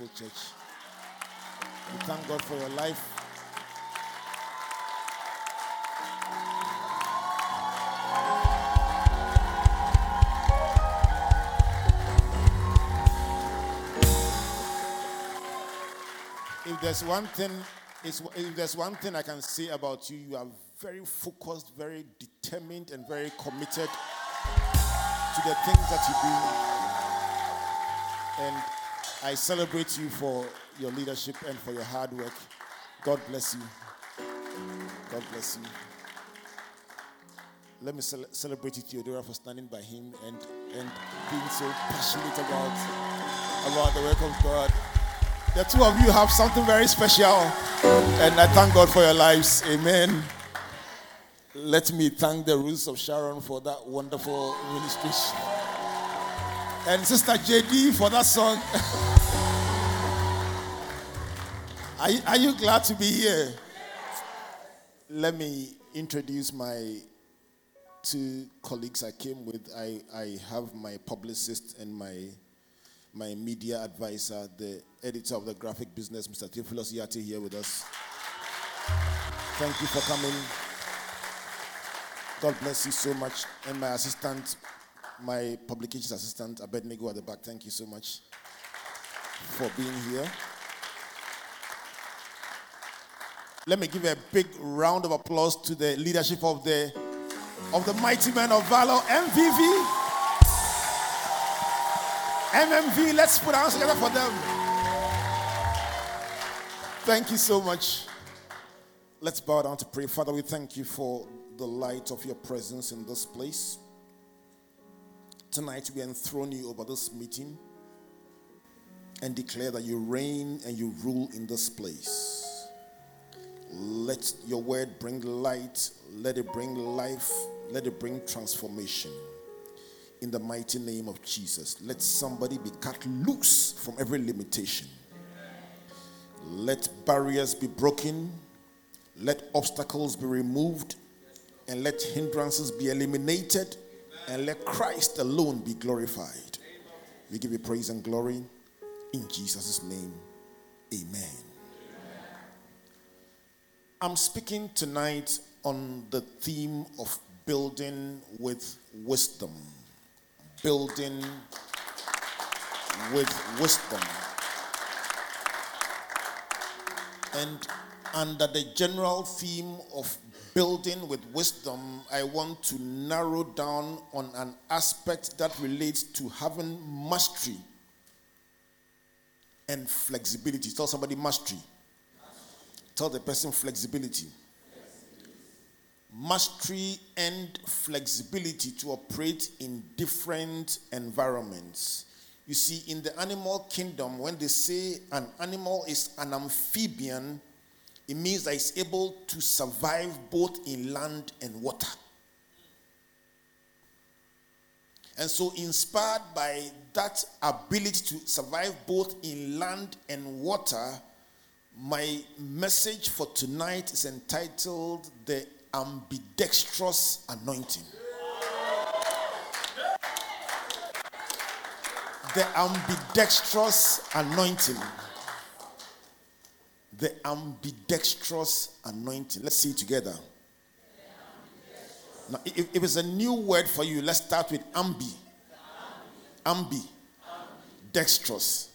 Gospel Church. We thank God for your life. If there's one thing, if there's one thing I can say about you, you are very focused, very determined, and very committed to the things that you do. And I celebrate you for your leadership and for your hard work. God bless you. God bless you. Let me cel- celebrate you, Theodora, for standing by him and, and being so passionate about, about the work of God. The two of you have something very special, and I thank God for your lives. Amen. Let me thank the Roots of Sharon for that wonderful ministration. And Sister JD for that song. are, you, are you glad to be here? Let me introduce my two colleagues I came with. I, I have my publicist and my, my media advisor, the editor of the graphic business, Mr. Theophilus Yartey, here with us. Thank you for coming. God bless you so much. And my assistant, my publications assistant, Abednego at the back, thank you so much for being here. Let me give a big round of applause to the leadership of the of the mighty men of valor, MVV. MMV, let's put our hands together for them. Thank you so much. Let's bow down to pray. Father, we thank you for the light of your presence in this place. Tonight, we enthrone you over this meeting and declare that you reign and you rule in this place. Let your word bring light, let it bring life, let it bring transformation. In the mighty name of Jesus, let somebody be cut loose from every limitation. Let barriers be broken, let obstacles be removed, and let hindrances be eliminated, and let Christ alone be glorified. We give you praise and glory in Jesus' name. Amen. I'm speaking tonight on the theme of building with wisdom. Building with wisdom. And under the general theme of building with wisdom, I want to narrow down on an aspect that relates to having mastery and flexibility. Tell somebody mastery. Tell the person flexibility. Mastery and flexibility to operate in different environments. You see, in the animal kingdom, when they say an animal is an amphibian, it means that it's able to survive both in land and water. And so, inspired by that ability to survive both in land and water, my message for tonight is entitled The Ambidextrous Anointing. The ambidextrous anointing. The ambidextrous anointing. Let's see it together. Now, if, if it's a new word for you, let's start with ambi. Ambi. Dextrous.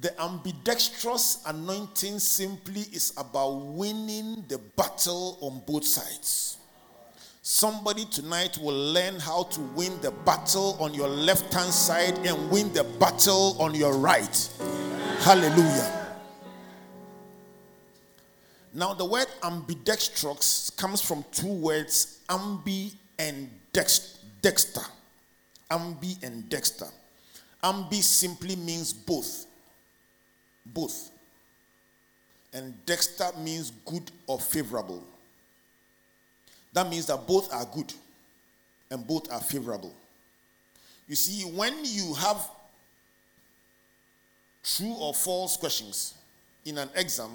The ambidextrous anointing simply is about winning the battle on both sides. Somebody tonight will learn how to win the battle on your left hand side and win the battle on your right. Hallelujah. Now, the word ambidextrous comes from two words ambi and dex- dexter. Ambi and dexter. Ambi simply means both. Both. And dexter means good or favorable. That means that both are good and both are favorable. You see, when you have true or false questions in an exam,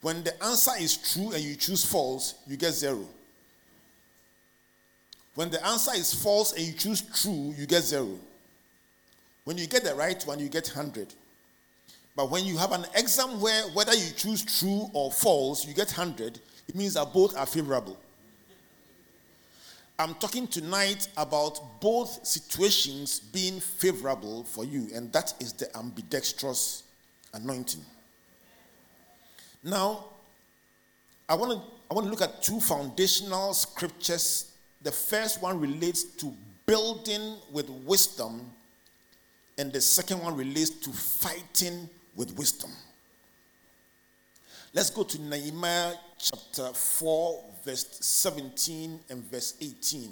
when the answer is true and you choose false, you get zero. When the answer is false and you choose true, you get zero. When you get the right one, you get 100. But when you have an exam where whether you choose true or false, you get 100, it means that both are favorable. I'm talking tonight about both situations being favorable for you, and that is the ambidextrous anointing. Now, I want to I want to look at two foundational scriptures. The first one relates to building with wisdom, and the second one relates to fighting with wisdom. Let's go to Nehemiah chapter 4, verse 17 and verse 18.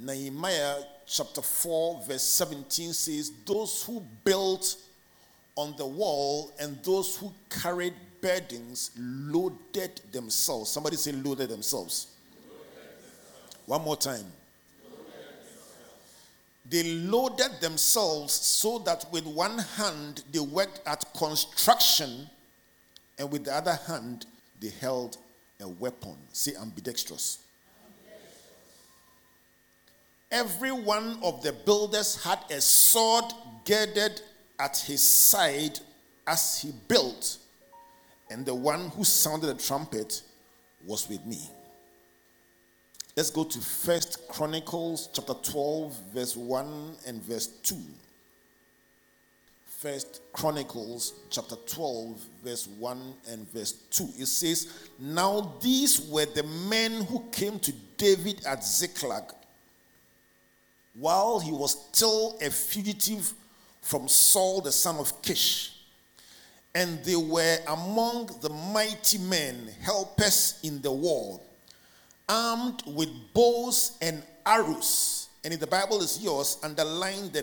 Nehemiah chapter 4, verse 17 says, Those who built on the wall and those who carried burdens loaded themselves. Somebody say, loaded themselves. One more time. They loaded themselves so that with one hand they worked at construction, and with the other hand they held a weapon. Say ambidextrous. Every one of the builders had a sword girded at his side as he built and the one who sounded the trumpet was with me. Let's go to First Chronicles chapter 12, verse 1 and verse 2. First Chronicles chapter 12, verse 1 and verse 2. It says, Now these were the men who came to David at Ziklag while he was still a fugitive from Saul the son of Kish and they were among the mighty men, helpers in the war, armed with bows and arrows. And if the Bible is yours, underline the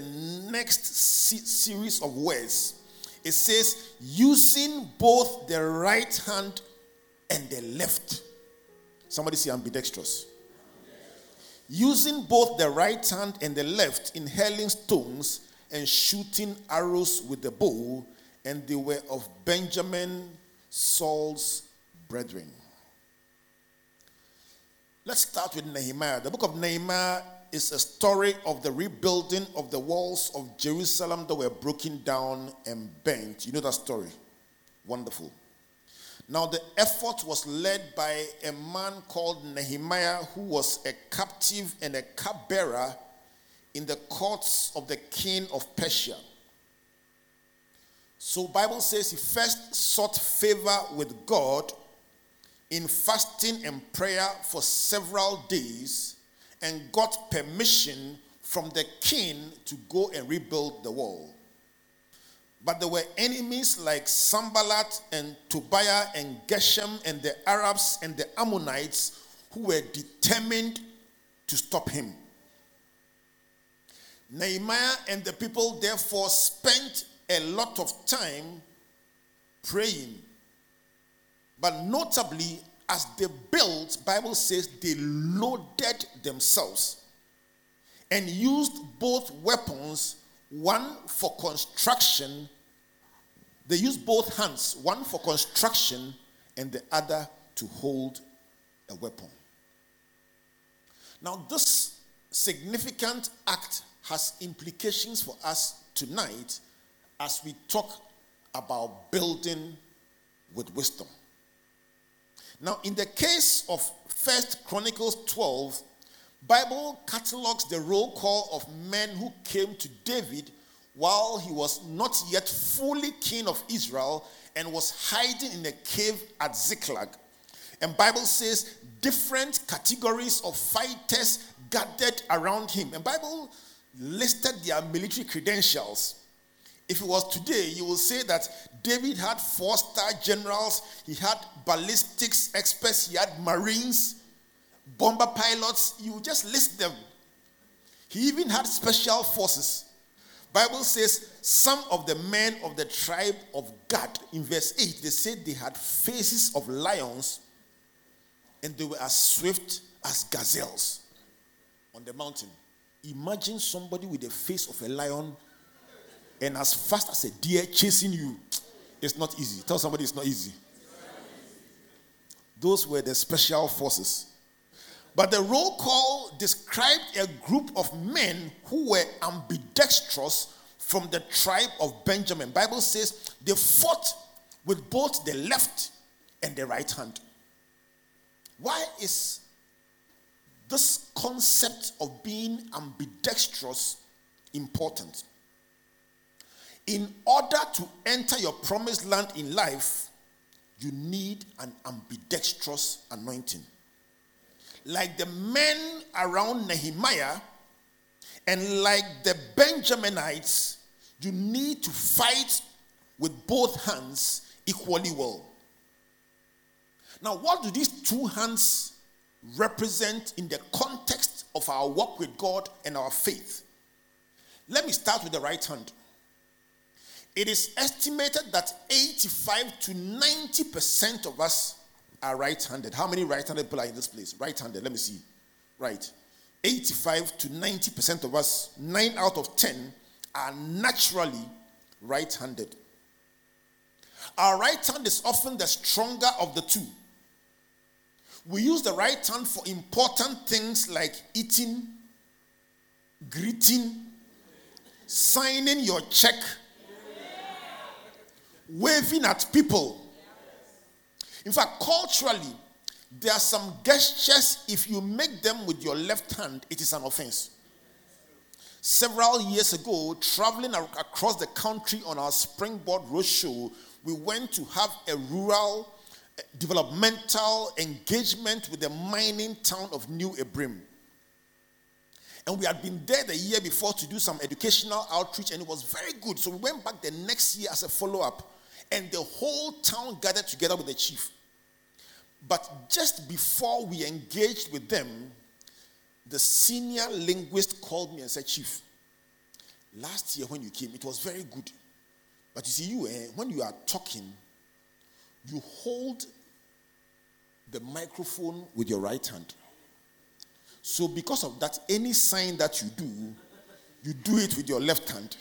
next series of words. It says, using both the right hand and the left. Somebody say ambidextrous. Using both the right hand and the left in hurling stones and shooting arrows with the bow and they were of Benjamin, Saul's brethren. Let's start with Nehemiah. The book of Nehemiah is a story of the rebuilding of the walls of Jerusalem that were broken down and burnt. You know that story? Wonderful. Now, the effort was led by a man called Nehemiah, who was a captive and a cupbearer in the courts of the king of Persia. So Bible says he first sought favor with God in fasting and prayer for several days and got permission from the king to go and rebuild the wall. But there were enemies like Sanballat and Tobiah and Geshem and the Arabs and the Ammonites who were determined to stop him. Nehemiah and the people therefore spent a lot of time praying. But notably, as they built, Bible says they loaded themselves and used both weapons, one for construction. They used both hands, one for construction and the other to hold a weapon. Now, this significant act has implications for us tonight as we talk about building with wisdom. Now, in the case of First Chronicles 12, Bible catalogs the roll call of men who came to David while he was not yet fully king of Israel and was hiding in a cave at Ziklag. And Bible says different categories of fighters gathered around him. And Bible listed their military credentials. If it was today, you will say that David had four star generals, he had ballistics experts, he had marines, bomber pilots. You just list them. He even had special forces. Bible says some of the men of the tribe of Gad, in verse 8, they said they had faces of lions and they were as swift as gazelles on the mountain. Imagine somebody with the face of a lion and as fast as a deer chasing you, it's not easy. Tell somebody it's not easy. Those were the special forces. But the roll call described a group of men who were ambidextrous from the tribe of Benjamin. Bible says they fought with both the left and the right hand. Why is this concept of being ambidextrous important? In order to enter your promised land in life, you need an ambidextrous anointing. Like the men around Nehemiah and like the Benjaminites, you need to fight with both hands equally well. Now, what do these two hands represent in the context of our walk with God and our faith? Let me start with the right hand. It is estimated that 85 to 90% of us are right handed. How many right handed people are in this place? Right handed, let me see. Right. 85 to 90% of us, 9 out of 10, are naturally right handed. Our right hand is often the stronger of the two. We use the right hand for important things like eating, greeting, signing your check waving at people. In fact, culturally, there are some gestures, if you make them with your left hand, it is an offense. Several years ago, traveling across the country on our Springboard Roadshow, we went to have a rural eh, developmental engagement with the mining town of New Abirem. And we had been there the year before to do some educational outreach, and it was very good. So we went back the next year as a follow up and the whole town gathered together with the chief. But just before we engaged with them, the senior linguist called me and said, Chief, last year when you came, it was very good. But you see, you, eh, when you are talking, you hold the microphone with your right hand. So, because of that, any sign that you do, you do it with your left hand.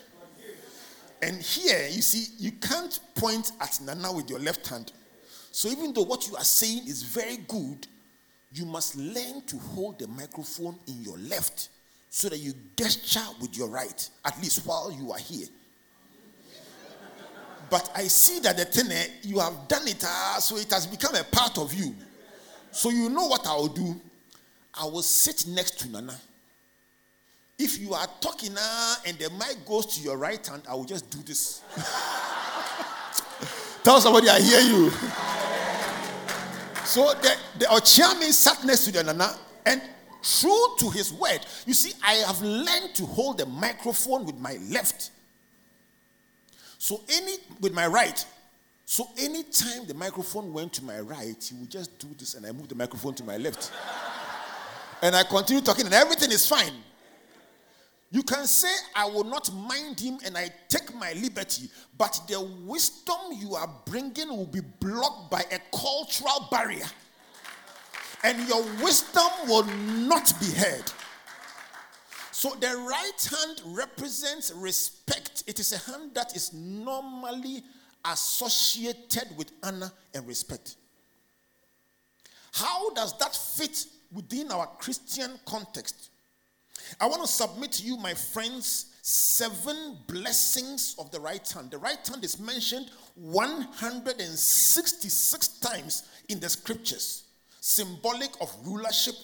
And here, you see, you can't point at Nana with your left hand. So even though what you are saying is very good, you must learn to hold the microphone in your left so that you gesture with your right, at least while you are here. But I see that the thing, eh, you have done it, uh, so it has become a part of you. So you know what I will do? I will sit next to Nana. If you are talking now and the mic goes to your right hand, I will just do this. Tell somebody I hear you. so the, the Okyeame sat next to the Nana and true to his word, you see, I have learned to hold the microphone with my left. So any with my right. So anytime the microphone went to my right, he would just do this and I move the microphone to my left. and I continue talking and everything is fine. You can say, I will not mind him and I take my liberty, but the wisdom you are bringing will be blocked by a cultural barrier. And your wisdom will not be heard. So the right hand represents respect. It is a hand that is normally associated with honor and respect. How does that fit within our Christian context? I want to submit to you, my friends, seven blessings of the right hand. The right hand is mentioned 166 times in the scriptures, symbolic of rulership,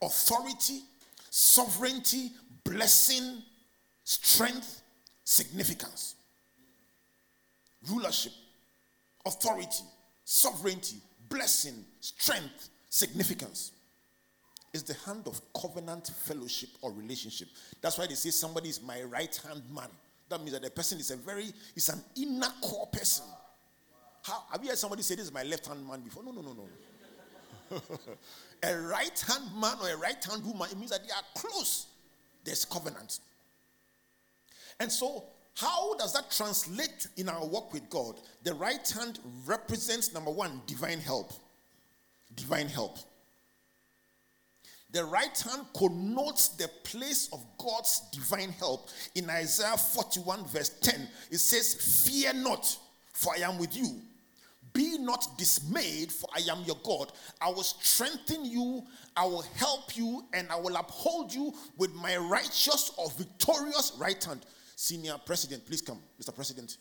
authority, sovereignty, blessing, strength, significance. Rulership, authority, sovereignty, blessing, strength, significance is the hand of covenant fellowship or relationship. That's why they say somebody is my right hand man. That means that the person is a very, is an inner core person. How, have you heard somebody say this is my left hand man before? No, no, no, no. a right hand man or a right hand woman, it means that they are close. There's covenant. And so, how does that translate in our work with God? The right hand represents number one, divine help. Divine help. The right hand connotes the place of God's divine help. In Isaiah 41, verse 10, it says, Fear not, for I am with you. Be not dismayed, for I am your God. I will strengthen you, I will help you, and I will uphold you with my righteous or victorious right hand. Senior President, please come. Mr. President,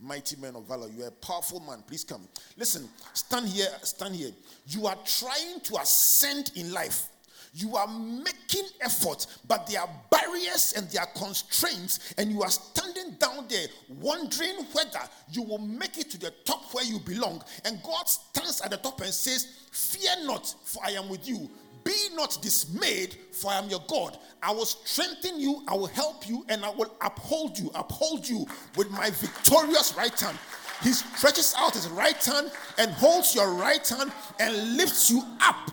mighty man of valor. You are a powerful man. Please come. Listen, stand here, stand here. You are trying to ascend in life. You are making effort, but there are barriers and there are constraints, and you are standing down there wondering whether you will make it to the top where you belong. And God stands at the top and says, Fear not, for I am with you. Be not dismayed, for I am your God. I will strengthen you, I will help you, and I will uphold you, uphold you with my victorious right hand. He stretches out his right hand and holds your right hand and lifts you up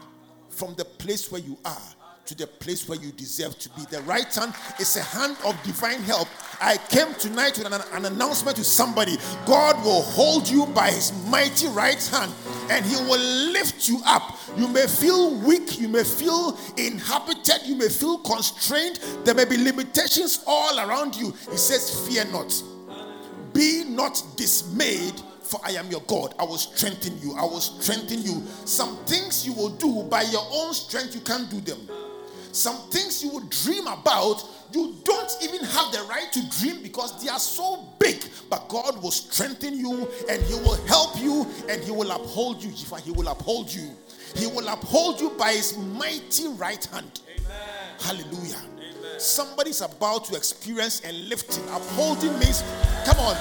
from the place where you are to the place where you deserve to be. The right hand is a hand of divine help. I came tonight with an, an, announcement to somebody God will hold you by his mighty right hand and he will lift you up. You may feel weak, you may feel inhabited, you may feel constrained. There may be limitations all around you. He says, Fear not, be not dismayed for I am your God. I will strengthen you. I will strengthen you. Some things you will do by your own strength, you can't do them. Some things you will dream about, you don't even have the right to dream because they are so big. But God will strengthen you and He will help you and He will uphold you. He will uphold you. He will uphold you by His mighty right hand. Amen. Hallelujah. Somebody's about to experience a lifting. Upholding means, come on,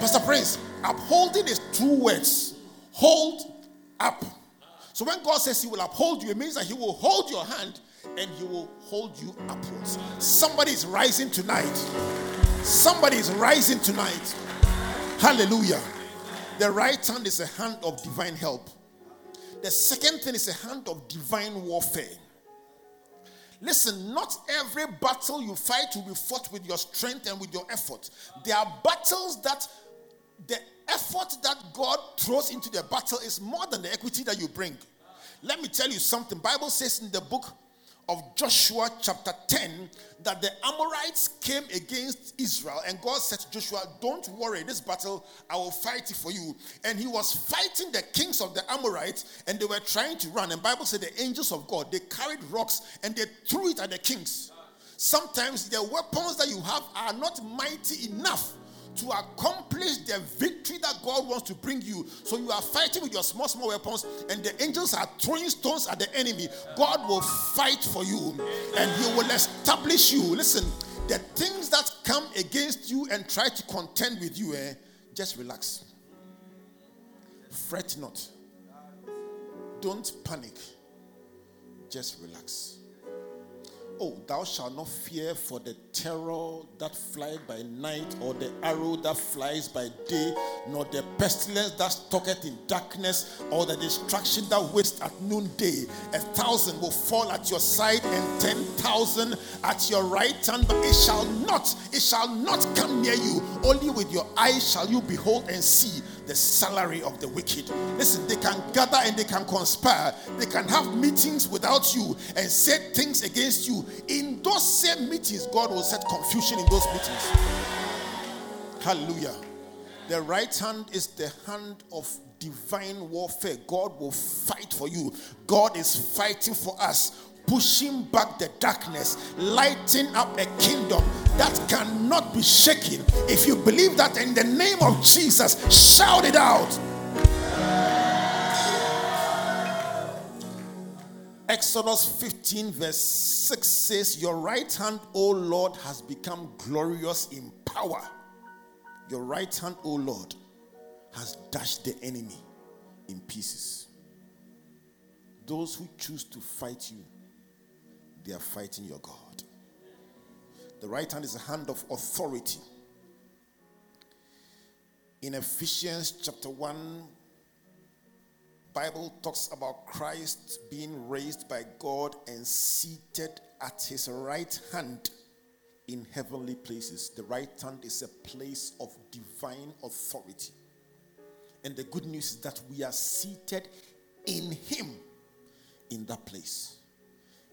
Pastor Prince, upholding is two words hold up. So when God says He will uphold you, it means that He will hold your hand and He will hold you upwards. Somebody is rising tonight. Somebody is rising tonight. Hallelujah. The right hand is a hand of divine help. The second thing is a hand of divine warfare. Listen, not every battle you fight will be fought with your strength and with your effort. There are battles that the effort that God throws into the battle is more than the equity that you bring. Let me tell you something. Bible says in the book of Joshua chapter 10 that the Amorites came against Israel and God said to Joshua, "Don't worry, this battle I will fight it for you." And he was fighting the kings of the Amorites and they were trying to run. And Bible said the angels of God, they carried rocks and they threw it at the kings. Sometimes the weapons that you have are not mighty enough to accomplish the victory that God wants to bring you. So you are fighting with your small, small weapons, and the angels are throwing stones at the enemy. God will fight for you and He will establish you. Listen, the things that come against you and try to contend with you, eh, just relax. Fret not. Don't panic. Just relax. Oh, thou shalt not fear for the terror that flies by night, or the arrow that flies by day, nor the pestilence that stalketh in darkness, or the destruction that wastes at noonday. A thousand will fall at your side, and ten thousand at your right hand, but it shall not, it shall not come near you. Only with your eyes shall you behold and see the salary of the wicked. Listen, they can gather and they can conspire. They can have meetings without you and say things against you. In those same meetings, God will set confusion in those meetings. Hallelujah. The right hand is the hand of divine warfare. God will fight for you. God is fighting for us pushing back the darkness, lighting up a kingdom that cannot be shaken. If you believe that in the name of Jesus, shout it out. Exodus 15, verse 6 says, Your right hand, O Lord, has become glorious in power. Your right hand, O Lord, has dashed the enemy in pieces. Those who choose to fight you they are fighting your God. The right hand is a hand of authority. In Ephesians chapter 1, Bible talks about Christ being raised by God and seated at his right hand in heavenly places. The right hand is a place of divine authority. And the good news is that we are seated in him in that place.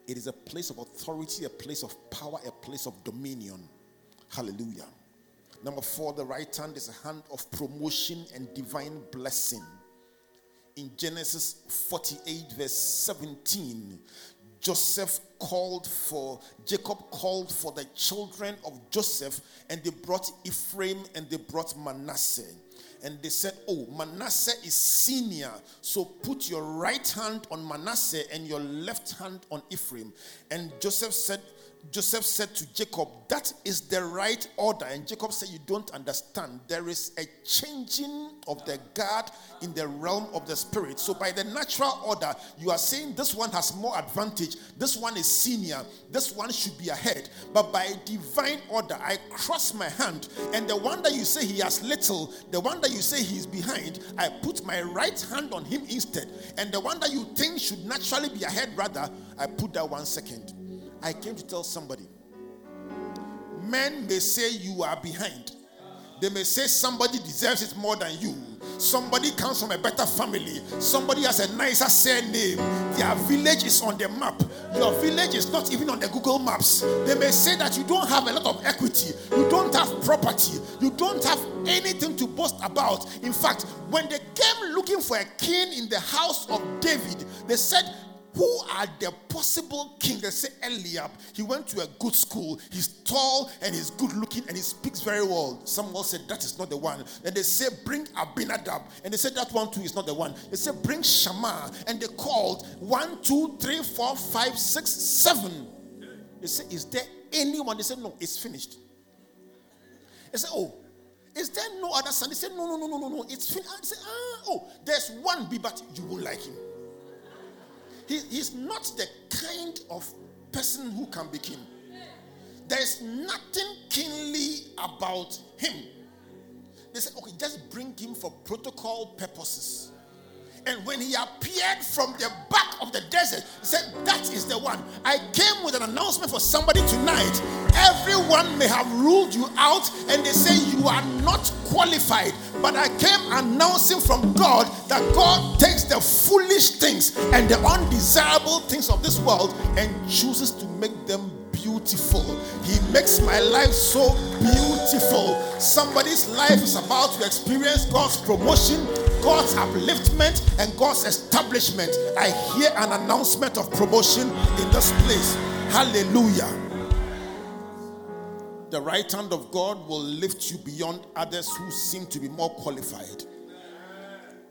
It is a place of authority, a place of power, a place of dominion. Hallelujah. Number four, the right hand is a hand of promotion and divine blessing. In Genesis 48, verse 17, Joseph called for, Jacob called for the children of Joseph, and they brought Ephraim and they brought Manasseh. And they said, Oh, Manasseh is senior, so put your right hand on Manasseh and your left hand on Ephraim. And Joseph said, Joseph said to Jacob, That is the right order. And Jacob said, You don't understand. There is a changing of the guard in the realm of the spirit. So, by the natural order, you are saying this one has more advantage. This one is senior. This one should be ahead. But by divine order, I cross my hand. And the one that you say he has little, the one that you say he is behind, I put my right hand on him instead. And the one that you think should naturally be ahead, rather, I put that one second. I came to tell somebody men may say you are behind, they may say somebody deserves it more than you. Somebody comes from a better family. Somebody has a nicer surname. Their village is on the map. Your village is not even on the Google Maps. They may say that you don't have a lot of equity. You don't have property. You don't have anything to boast about. In fact, when they came looking for a king in the house of David, they said, who are the possible king? They say Eliab. He went to a good school. He's tall and he's good looking and he speaks very well. Someone said that is not the one. And they say bring Abinadab. And they said that one too is not the one. They said bring Shammah. And they called one, two, three, four, five, six, seven. They said, Is there anyone? They said, No, it's finished. They said, Oh, is there no other son? They said, No, no, no, no, no, no. It's finished. They said, Ah, oh, there's one B, but you won't like him. He, he's not the kind of person who can be king. There's nothing kingly about him. They said, okay, just bring him for protocol purposes. And when he appeared from the back of the desert, he said, That is the one. I came with an announcement for somebody tonight. Everyone may have ruled you out and they say you are not qualified. But I came announcing from God that God takes the foolish things and the undesirable things of this world and chooses to make them beautiful. He makes my life so beautiful. Somebody's life is about to experience God's promotion, God's upliftment, and God's establishment. I hear an announcement of promotion in this place. Hallelujah. The right hand of God will lift you beyond others who seem to be more qualified.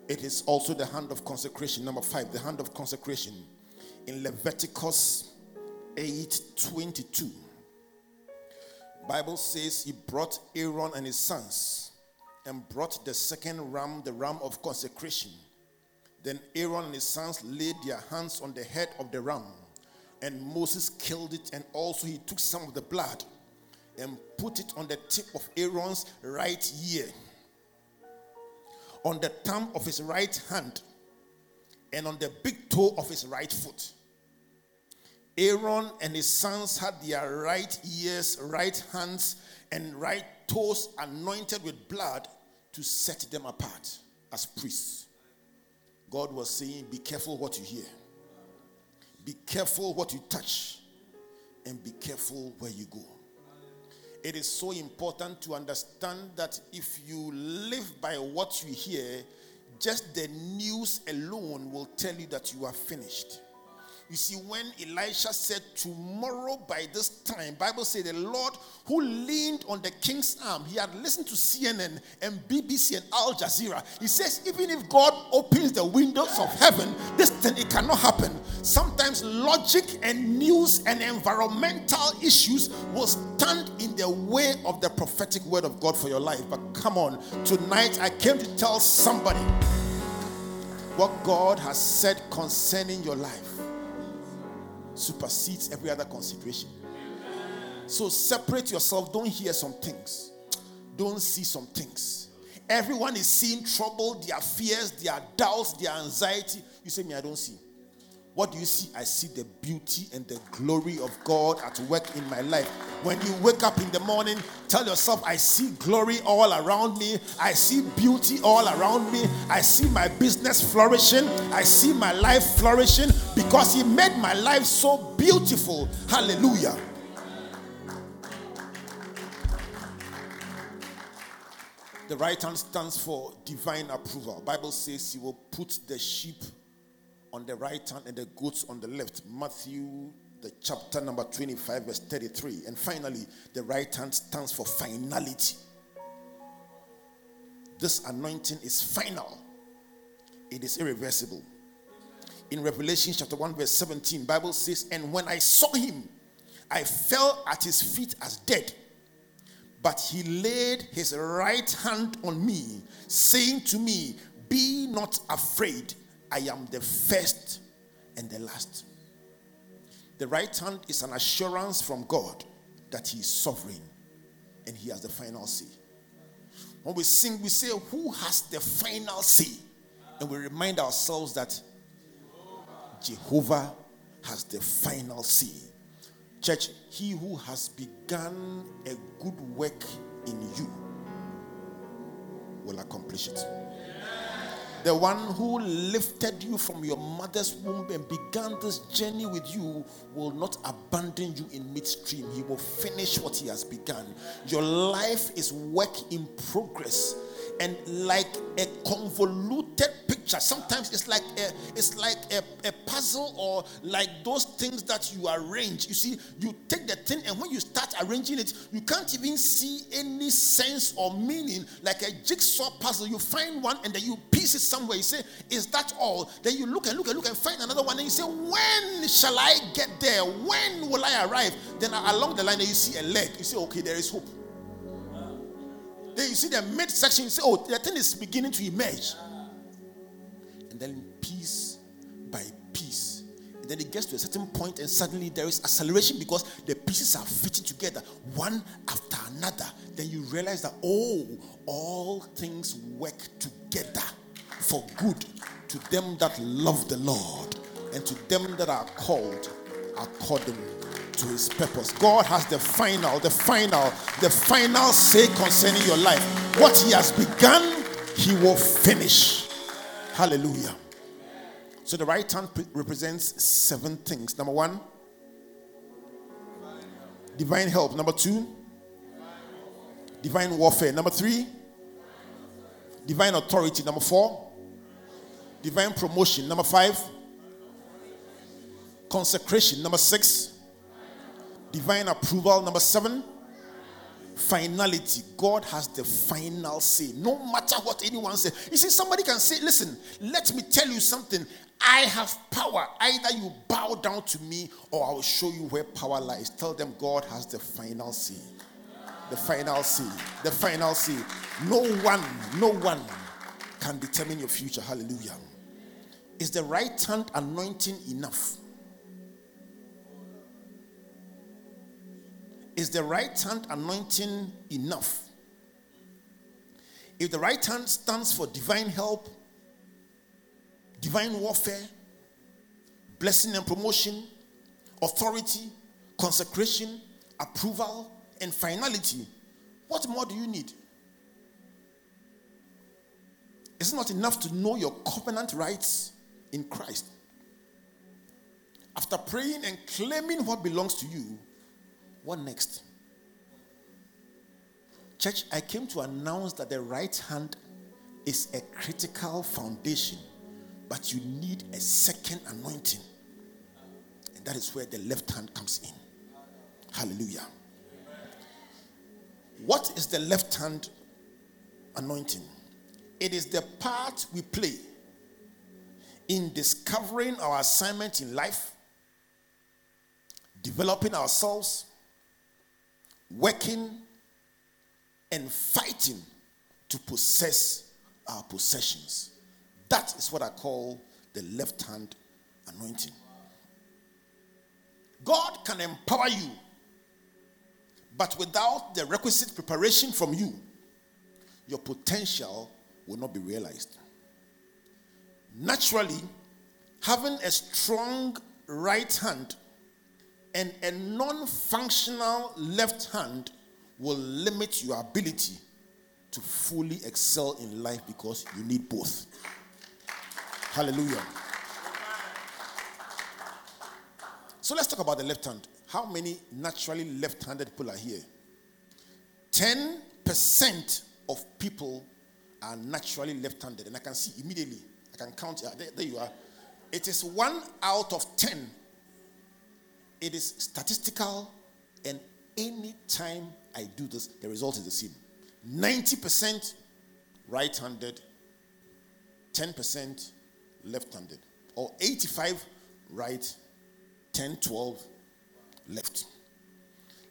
It is also the hand of consecration. Number five, the hand of consecration. In Leviticus 8:22. Bible says he brought Aaron and his sons and brought the second ram, the ram of consecration. Then Aaron and his sons laid their hands on the head of the ram, and Moses killed it, and also he took some of the blood and put it on the tip of Aaron's right ear, on the thumb of his right hand, and on the big toe of his right foot. Aaron and his sons had their right ears, right hands, and right toes anointed with blood to set them apart as priests. God was saying, Be careful what you hear, be careful what you touch, and be careful where you go. It is so important to understand that if you live by what you hear, just the news alone will tell you that you are finished. You see, when Elisha said, Tomorrow by this time, Bible said the Lord who leaned on the king's arm, he had listened to CNN and BBC and Al Jazeera. He says, even if God opens the windows of heaven, this thing it cannot happen. Sometimes logic and news and environmental issues will stand in the way of the prophetic word of God for your life. But come on, tonight I came to tell somebody what God has said concerning your life supersedes every other consideration. So separate yourself. Don't hear some things, don't see some things. Everyone is seeing trouble, their fears, their doubts, their anxiety. You say, Me, I don't see. What do you see? I see the beauty and the glory of God at work in my life. When you wake up in the morning, tell yourself, I see glory all around me. I see beauty all around me. I see my business flourishing. I see my life flourishing because He made my life so beautiful. Hallelujah. The right hand stands for divine approval. Bible says he will put the sheep on the right hand and the goats on the left. Matthew the chapter number 25, verse 33. And finally, the right hand stands for finality. This anointing is final, it is irreversible. In Revelation chapter 1, verse 17, Bible says, And when I saw him, I fell at his feet as dead. But he laid his right hand on me, saying to me, Be not afraid, I am the first and the last. The right hand is an assurance from God that He is sovereign and He has the final say. When we sing, we say, Who has the final say? And we remind ourselves that Jehovah has the final say. Church, He who has begun a good work in you will accomplish it. The one who lifted you from your mother's womb and began this journey with you will not abandon you in midstream. He will finish what he has begun. Your life is work in progress and like a convoluted picture. Sometimes it's like a, it's like a, a puzzle or like those things that you arrange. You see you take the thing and when you start arranging it you can't even see any sense or meaning. Like a jigsaw puzzle you find one and then you piece it somewhere. You say is that all? Then you look and look and look and find another one and you say when shall i get there? When will i arrive? Then along the line you see a leg. You say okay there is hope then you see the mid section, you say, oh, the thing is beginning to emerge. And then piece by piece. And then it gets to a certain point, and suddenly there is acceleration because the pieces are fitting together one after another. Then you realize that, oh, all things work together for good to them that love the Lord and to them that are called according to his purpose. God has the final, the final, the final say concerning your life. What he has begun, he will finish. Hallelujah. So the right hand represents seven things. Number one, divine help. Number two, divine warfare. Number three, divine authority. Number four, divine promotion. Number five, consecration. Number six, divine approval. Number seven, finality. God has the final say. No matter what anyone says. You see, somebody can say, Listen, let me tell you something. I have power. Either you bow down to me or I will show you where power lies. Tell them God has the final say. The final say. The final say. No one, no one can determine your future. Hallelujah. Is the right hand anointing enough? Is the right hand anointing enough? If the right hand stands for divine help, divine warfare, blessing and promotion, authority, consecration, approval, and finality, what more do you need? Is it not enough to know your covenant rights in Christ? After praying and claiming what belongs to you, what next? Church, I came to announce that the right hand is a critical foundation, but you need a second anointing. And that is where the left hand comes in. Hallelujah. What is the left hand anointing? It is the part we play in discovering our assignment in life, developing ourselves, working and fighting to possess our possessions. That is what I call the left hand anointing. God can empower you, but without the requisite preparation from you, your potential will not be realized. Naturally, having a strong right hand and a non functional left hand will limit your ability to fully excel in life because you need both. Hallelujah. So let's talk about the left hand. How many naturally left handed people are here? 10% of people are naturally left handed. And I can see immediately, I can count, there, there you are. It is one out of 10 it is statistical, and any time I do this, the result is the same 90% right handed, 10% left handed, or 85 right, 10, 12 left.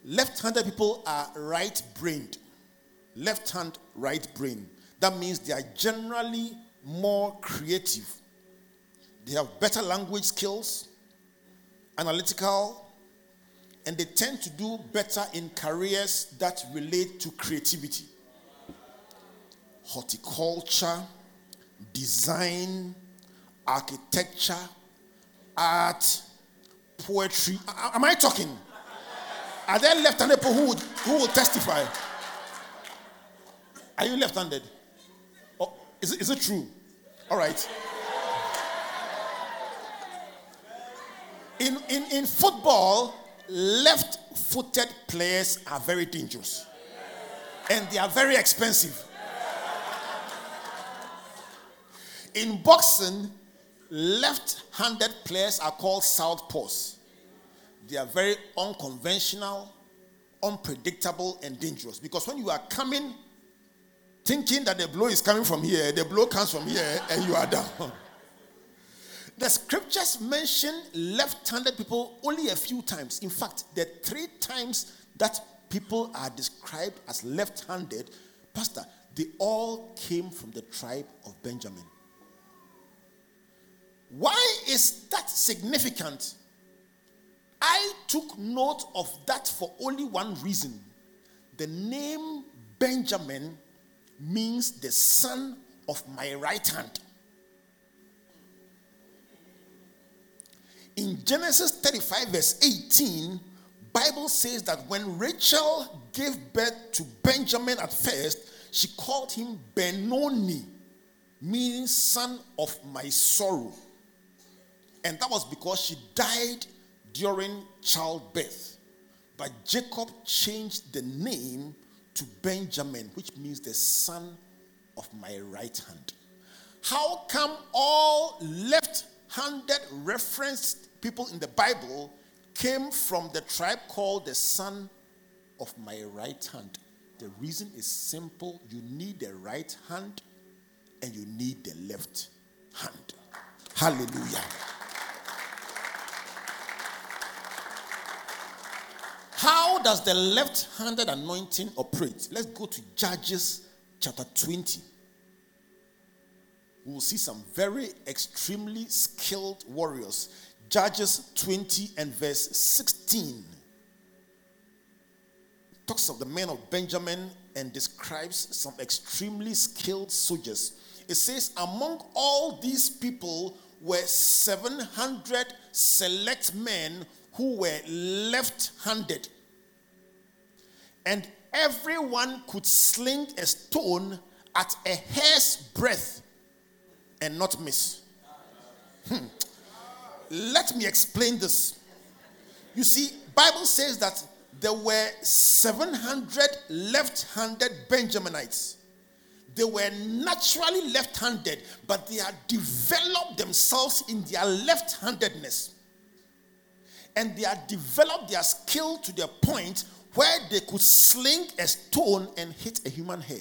Left handed people are right brained. Left hand, right brain. That means they are generally more creative. They have better language skills, analytical, and they tend to do better in careers that relate to creativity. Horticulture, design, architecture, art, poetry. Am I talking? Are there left handed people who, would, who will testify? Are you left handed? Oh, is, it, is it true? All right. In, in, in football, left footed players are very dangerous and they are very expensive. In boxing, left handed players are called southpaws. They are very unconventional, unpredictable, and dangerous because when you are coming thinking that the blow is coming from here, the blow comes from here, and you are down. The scriptures mention left handed people only a few times. In fact, the three times that people are described as left handed, Pastor, they all came from the tribe of Benjamin. Why is that significant? I took note of that for only one reason. The name Benjamin means the son of my right hand. In Genesis 35 verse 18, Bible says that when Rachel gave birth to Benjamin at first, she called him Benoni, meaning son of my sorrow. And that was because she died during childbirth. But Jacob changed the name to Benjamin, which means the son of my right hand. How come all left handed referenced people in the Bible came from the tribe called the son of my right hand? The reason is simple you need the right hand and you need the left hand. Hallelujah. How does the left handed anointing operate? Let's go to Judges chapter 20. We will see some very extremely skilled warriors. Judges 20 and verse 16 talks of the men of Benjamin and describes some extremely skilled soldiers. It says, Among all these people were 700 select men who were left handed and everyone could sling a stone at a hair's breadth and not miss. Hmm. Let me explain this. You see, Bible says that there were 700 left-handed Benjaminites. They were naturally left-handed, but they had developed themselves in their left-handedness. And they had developed their skill to the point where they could sling a stone and hit a human hair.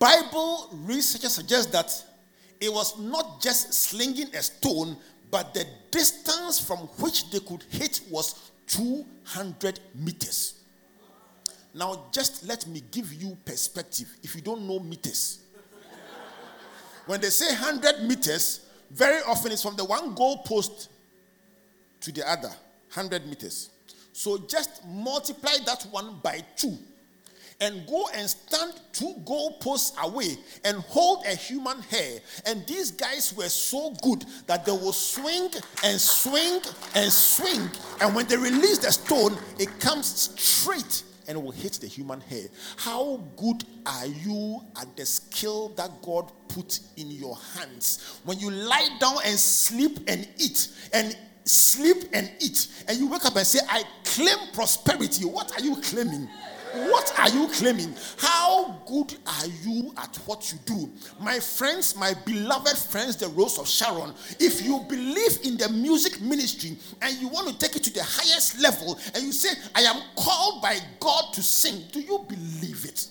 Bible researchers suggest that it was not just slinging a stone, but the distance from which they could hit was 200 meters. Now, just let me give you perspective if you don't know meters. when they say 100 meters, very often it's from the one goal post to the other 100 meters. So just multiply that one by two and go and stand two goalposts away and hold a human hair. And these guys were so good that they will swing and swing and swing. And when they release the stone, it comes straight and will hit the human hair. How good are you at the skill that God put in your hands? When you lie down and sleep and eat, and sleep and eat, and you wake up and say, I claim prosperity. What are you claiming? What are you claiming? How good are you at what you do? My friends, my beloved friends, the Rose of Sharon, if you believe in the music ministry and you want to take it to the highest level and you say, I am called by God to sing, do you believe it?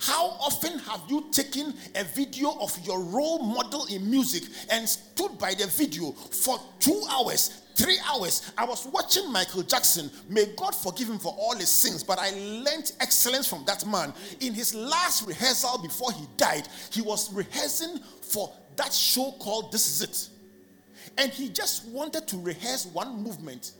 How often have you taken a video of your role model in music and stood by the video for two hours, three hours? I was watching Michael Jackson. May God forgive him for all his sins, but I learned excellence from that man. In his last rehearsal before he died, he was rehearsing for that show called This Is It. And he just wanted to rehearse one movement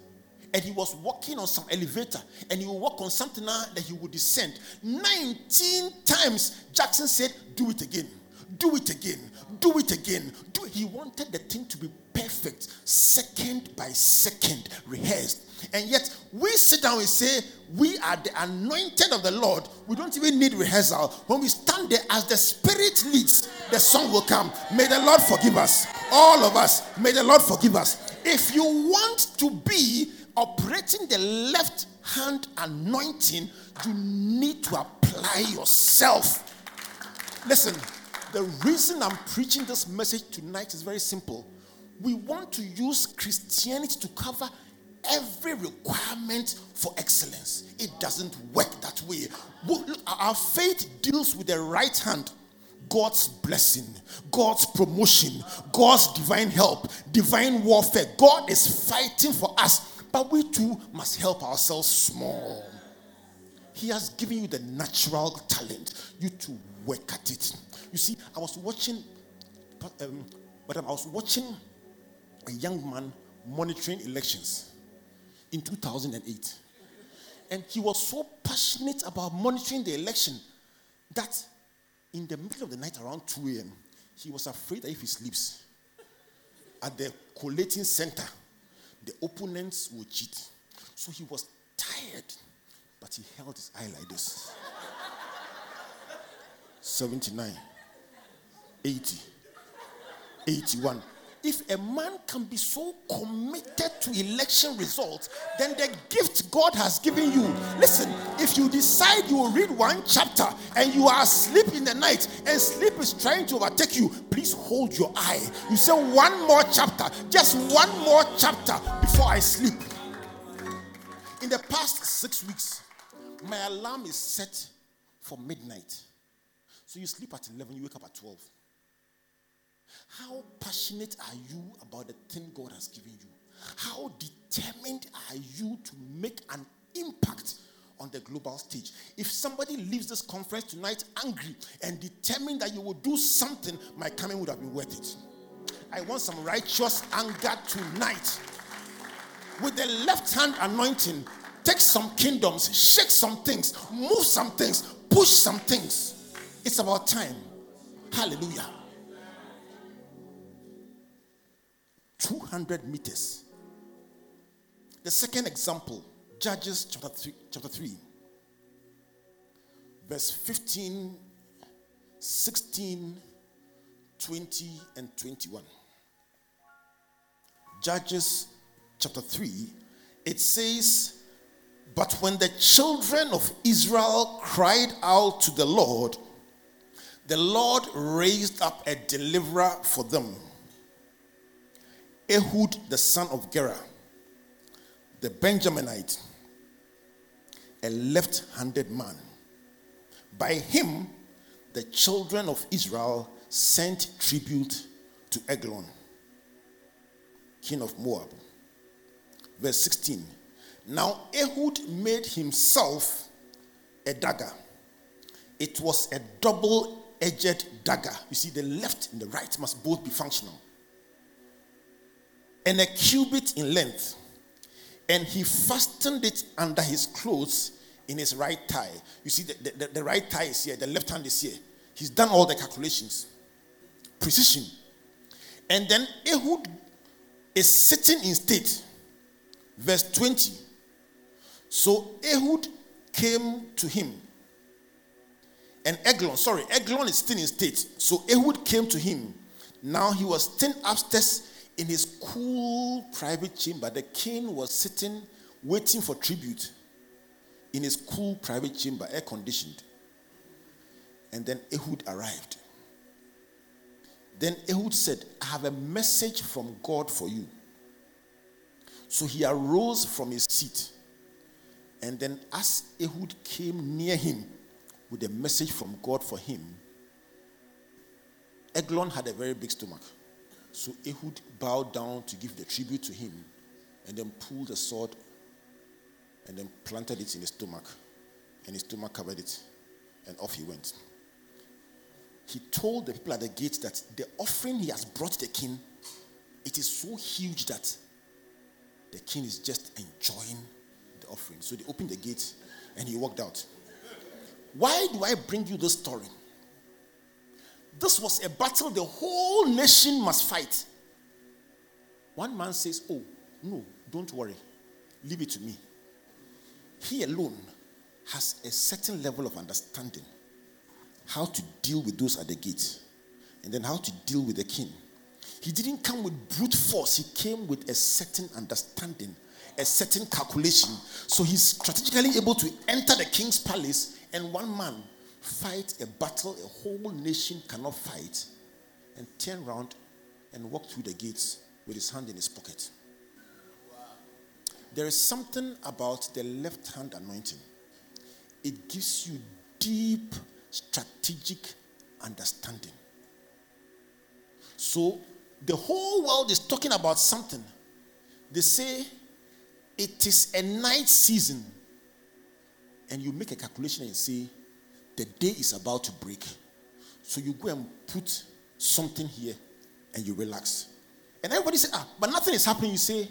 and he was walking on some elevator and he would walk on something that he would descend 19 times jackson said do it again do it again do it again. Do it. he wanted the thing to be perfect second by second rehearsed. And yet we sit down and say we are the anointed of the lord. We don't even need rehearsal. When we stand there as the spirit leads the song will come. May the lord forgive us. All of us. May the lord forgive us. If you want to be operating the left hand anointing, you need to apply yourself. Listen, the reason I'm preaching this message tonight is very simple. We want to use Christianity to cover every requirement for excellence. It doesn't work that way. Our faith deals with the right hand. God's blessing, God's promotion, God's divine help, divine warfare. God is fighting for us but we too must help ourselves small. He has given you the natural talent. You to work at it. You see, I was watching, um, but I was watching a young man monitoring elections in 2008. And he was so passionate about monitoring the election that in the middle of the night around 2 a.m., he was afraid that if he sleeps at the collating center, the opponents would cheat. So he was tired, but he held his eye like this 79, 80, 81. If a man can be so committed to election results, then the gift God has given you. Listen, if you decide you will read one chapter and you are asleep in the night and sleep is trying to overtake you, please hold your eye. You say one more chapter, just one more chapter before I sleep. In the past six weeks, my alarm is set for midnight. So you sleep at 11, you wake up at 12. How passionate are you about the thing God has given you? How determined are you to make an impact on the global stage? If somebody leaves this conference tonight angry and determined that you will do something, my coming would have been worth it. I want some righteous anger tonight. With the left hand anointing, take some kingdoms, shake some things, move some things, push some things. It's about time. Hallelujah. 200 meters. The second example, Judges chapter 3, chapter 3 verse 15, 16, 20, and 21. Judges chapter 3, it says, But when the children of Israel cried out to the Lord, the Lord raised up a deliverer for them Ehud, the son of Gera, the Benjaminite, a left handed man. By him, the children of Israel sent tribute to Eglon, king of Moab. Verse 16. Now Ehud made himself a dagger. It was a double edged dagger. You see, the left and the right must both be functional and a cubit in length. And he fastened it under his clothes in his right thigh. You see, the, the, the right thigh is here, the left hand is here. He's done all the calculations. Precision. And then Ehud is sitting in state. Verse 20. So Ehud came to him. And Eglon, sorry, Eglon is still in state. So Ehud came to him. Now he was still upstairs in his cool private chamber, the king was sitting waiting for tribute. in his cool private chamber, air conditioned. And then Ehud arrived. Then Ehud said, I have a message from God for you. So he arose from his seat. And then, as Ehud came near him with a message from God for him, Eglon had a very big stomach. So Ehud bowed down to give the tribute to him and then pulled the sword and then planted it in his stomach. And his stomach covered it. And off he went. He told the people at the gate that the offering he has brought the king, it is so huge that the king is just enjoying the offering. So they opened the gate and he walked out. Why do I bring you this story? This was a battle the whole nation must fight. One man says, Oh, no, don't worry. Leave it to me. He alone has a certain level of understanding how to deal with those at the gate and then how to deal with the king. He didn't come with brute force, he came with a certain understanding, a certain calculation. So he's strategically able to enter the king's palace and one man fight a battle a whole nation cannot fight and turn around and walk through the gates with his hand in his pocket. There is something about the left hand anointing, it gives you deep strategic understanding. So the whole world is talking about something. They say it is a night season, and you make a calculation and you say the day is about to break. So you go and put something here and you relax. And everybody say, ah, but nothing is happening. You say,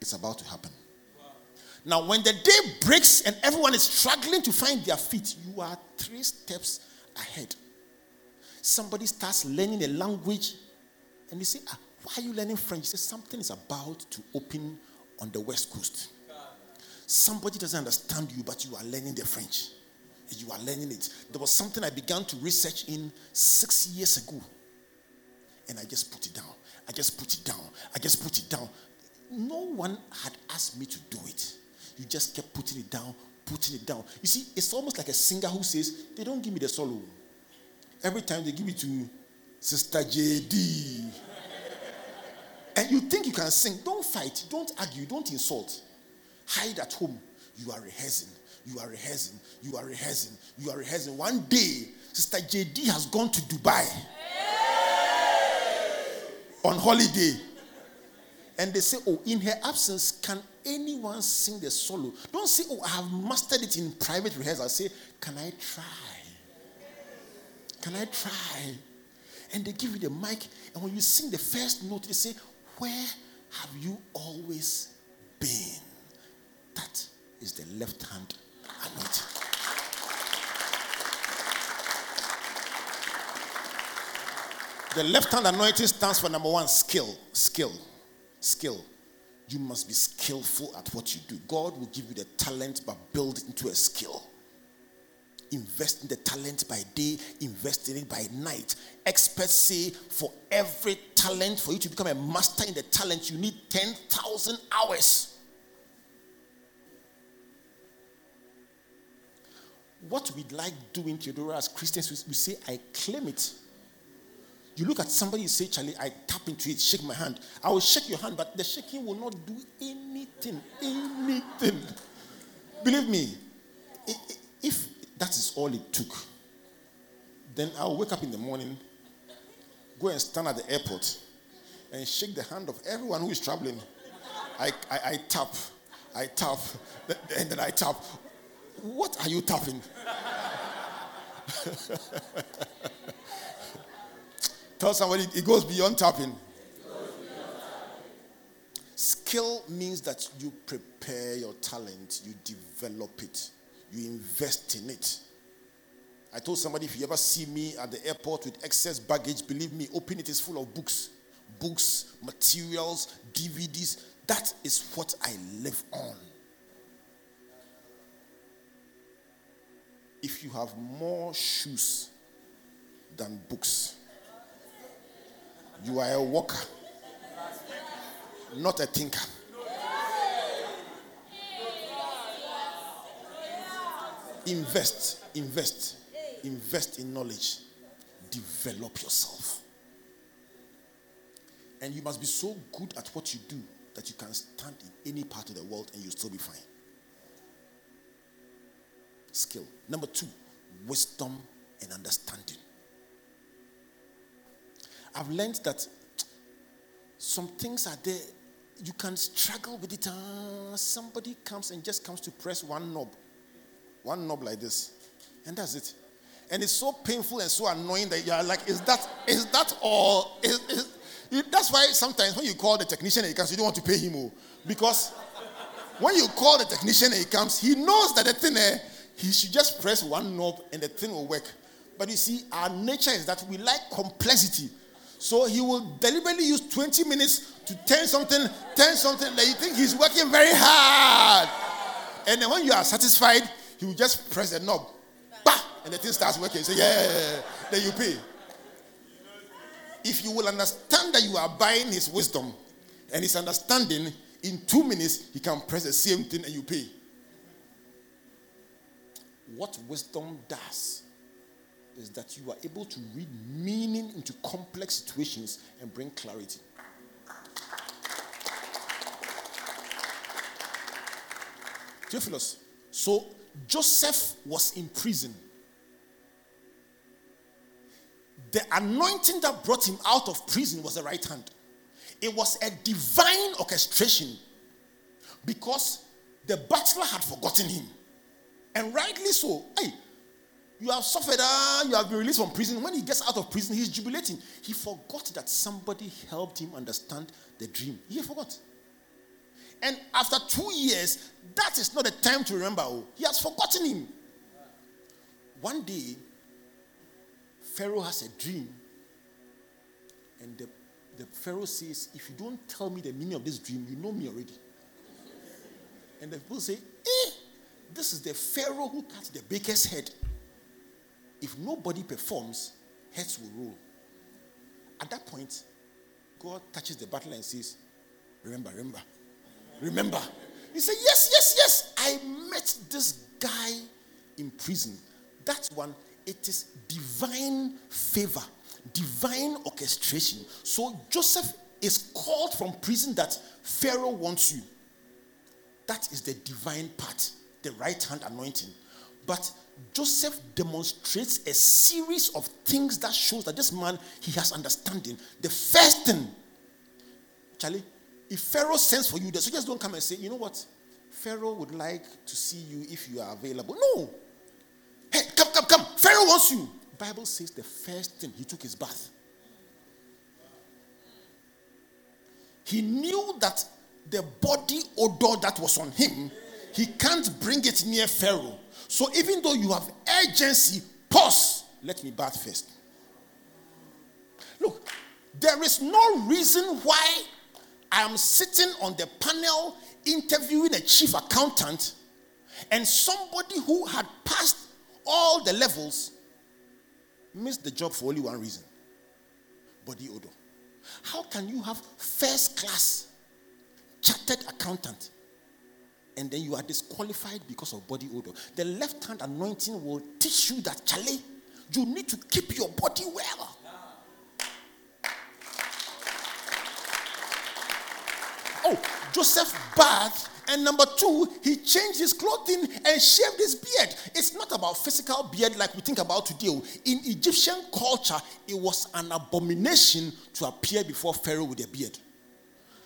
it's about to happen. Wow. Now, when the day breaks and everyone is struggling to find their feet, you are three steps ahead. Somebody starts learning a language and you say, ah, why are you learning French? You say, something is about to open on the West Coast. Somebody doesn't understand you, but you are learning the French you are learning it. There was something I began to research in six years ago. And I just put it down. I just put it down. I just put it down. No one had asked me to do it. You just kept putting it down, putting it down. You see, it's almost like a singer who says, They don't give me the solo. Every time they give it to Sister JD. and you think you can sing. Don't fight. Don't argue. Don't insult. Hide at home. You are rehearsing you are rehearsing, you are rehearsing, you are rehearsing. One day, Sister JD has gone to Dubai on holiday. And they say, Oh, in her absence, can anyone sing the solo? Don't say, Oh, I have mastered it in private rehearsal. Say, Can I try? Can I try? And they give you the mic, and when you sing the first note, they say, Where have you always been? That is the left hand The left hand anointing stands for number one skill. Skill. Skill. You must be skillful at what you do. God will give you the talent, but build it into a skill. Invest in the talent by day, invest in it by night. Experts say for every talent, for you to become a master in the talent, you need 10,000 hours. What we like doing, Theodora, as Christians, we, we say, I claim it. You look at somebody, you say, Charlie, I tap into it, shake my hand. I will shake your hand, but the shaking will not do anything. Anything. Believe me, if that is all it took, then I'll wake up in the morning, go and stand at the airport, and shake the hand of everyone who is traveling. I, I, I tap, I tap, and then I tap. What are you tapping? Tell somebody it goes beyond tapping. Skill means that you prepare your talent, you develop it, you invest in it. I told somebody if you ever see me at the airport with excess baggage, believe me, open it is full of books, books, materials, DVDs. That is what I live on. If you have more shoes than books, you are a walker, not a thinker. Invest, invest, invest in knowledge. Develop yourself. And you must be so good at what you do that you can stand in any part of the world and you'll still be fine. Skill. Number two, wisdom and understanding. I've learned that some things are there, you can struggle with it. Uh, somebody comes and just comes to press one knob, one knob like this, and that's it. And it's so painful and so annoying that you are like, is that is that all? Is, is, that's why sometimes when you call the technician and he comes, you don't want to pay him more. Because when you call the technician and he comes, he knows that the thing, eh, he should just press one knob and the thing will work. But you see, our nature is that we like complexity. So he will deliberately use 20 minutes to turn something, turn something that you think he's working very hard. And then when you are satisfied, he will just press the knob. Bah! And the thing starts working. So, yeah, then you pay if you will understand that you are buying his wisdom and his understanding, in two minutes he can press the same thing and you pay. What wisdom does is that you are able to read meaning into complex situations and bring clarity. Theophilus. So Joseph was in prison the anointing that brought him out of prison was the right hand. It was a divine orchestration because the butler had forgotten him. And rightly so. Hey, you have suffered, uh, you have been released from prison. When he gets out of prison, he's jubilating. He forgot that somebody helped him understand the dream. He forgot. And after two years, that is not the time to remember. Oh, he has forgotten him. One day, Pharaoh has a dream, and the, the Pharaoh says, If you don't tell me the meaning of this dream, you know me already. And the people say, Eh, this is the Pharaoh who cut the baker's head. If nobody performs, heads will roll. At that point, God touches the butler and says, Remember, remember, remember. He said, Yes, yes, yes. I met this guy in prison. That one it is divine favor, divine orchestration. So Joseph is called from prison that Pharaoh wants you. That is the divine part, the right hand anointing. But Joseph demonstrates a series of things that shows that this man he has understanding. The first thing, Charlie, if Pharaoh sends for you, the soldiers don't come and say, you know what? Pharaoh would like to see you if you are available. No. Hey, come, come, come. Pharaoh wants you. Bible says the first thing he took his bath. He knew that the body odor that was on him, he can't bring it near Pharaoh. So even though you have urgency, pause. Let me bath first. Look, there is no reason why I am sitting on the panel interviewing a chief accountant and somebody who had passed all the levels missed the job for only one reason body odor. How can you have first class chartered accountant and then you are disqualified because of body odor? The left hand anointing will teach you that, Charlie, you need to keep your body well. Oh, Joseph bathed and number two, he changed his clothing and shaved his beard. It's not about physical beard like we think about today. In Egyptian culture, it was an abomination to appear before Pharaoh with a beard.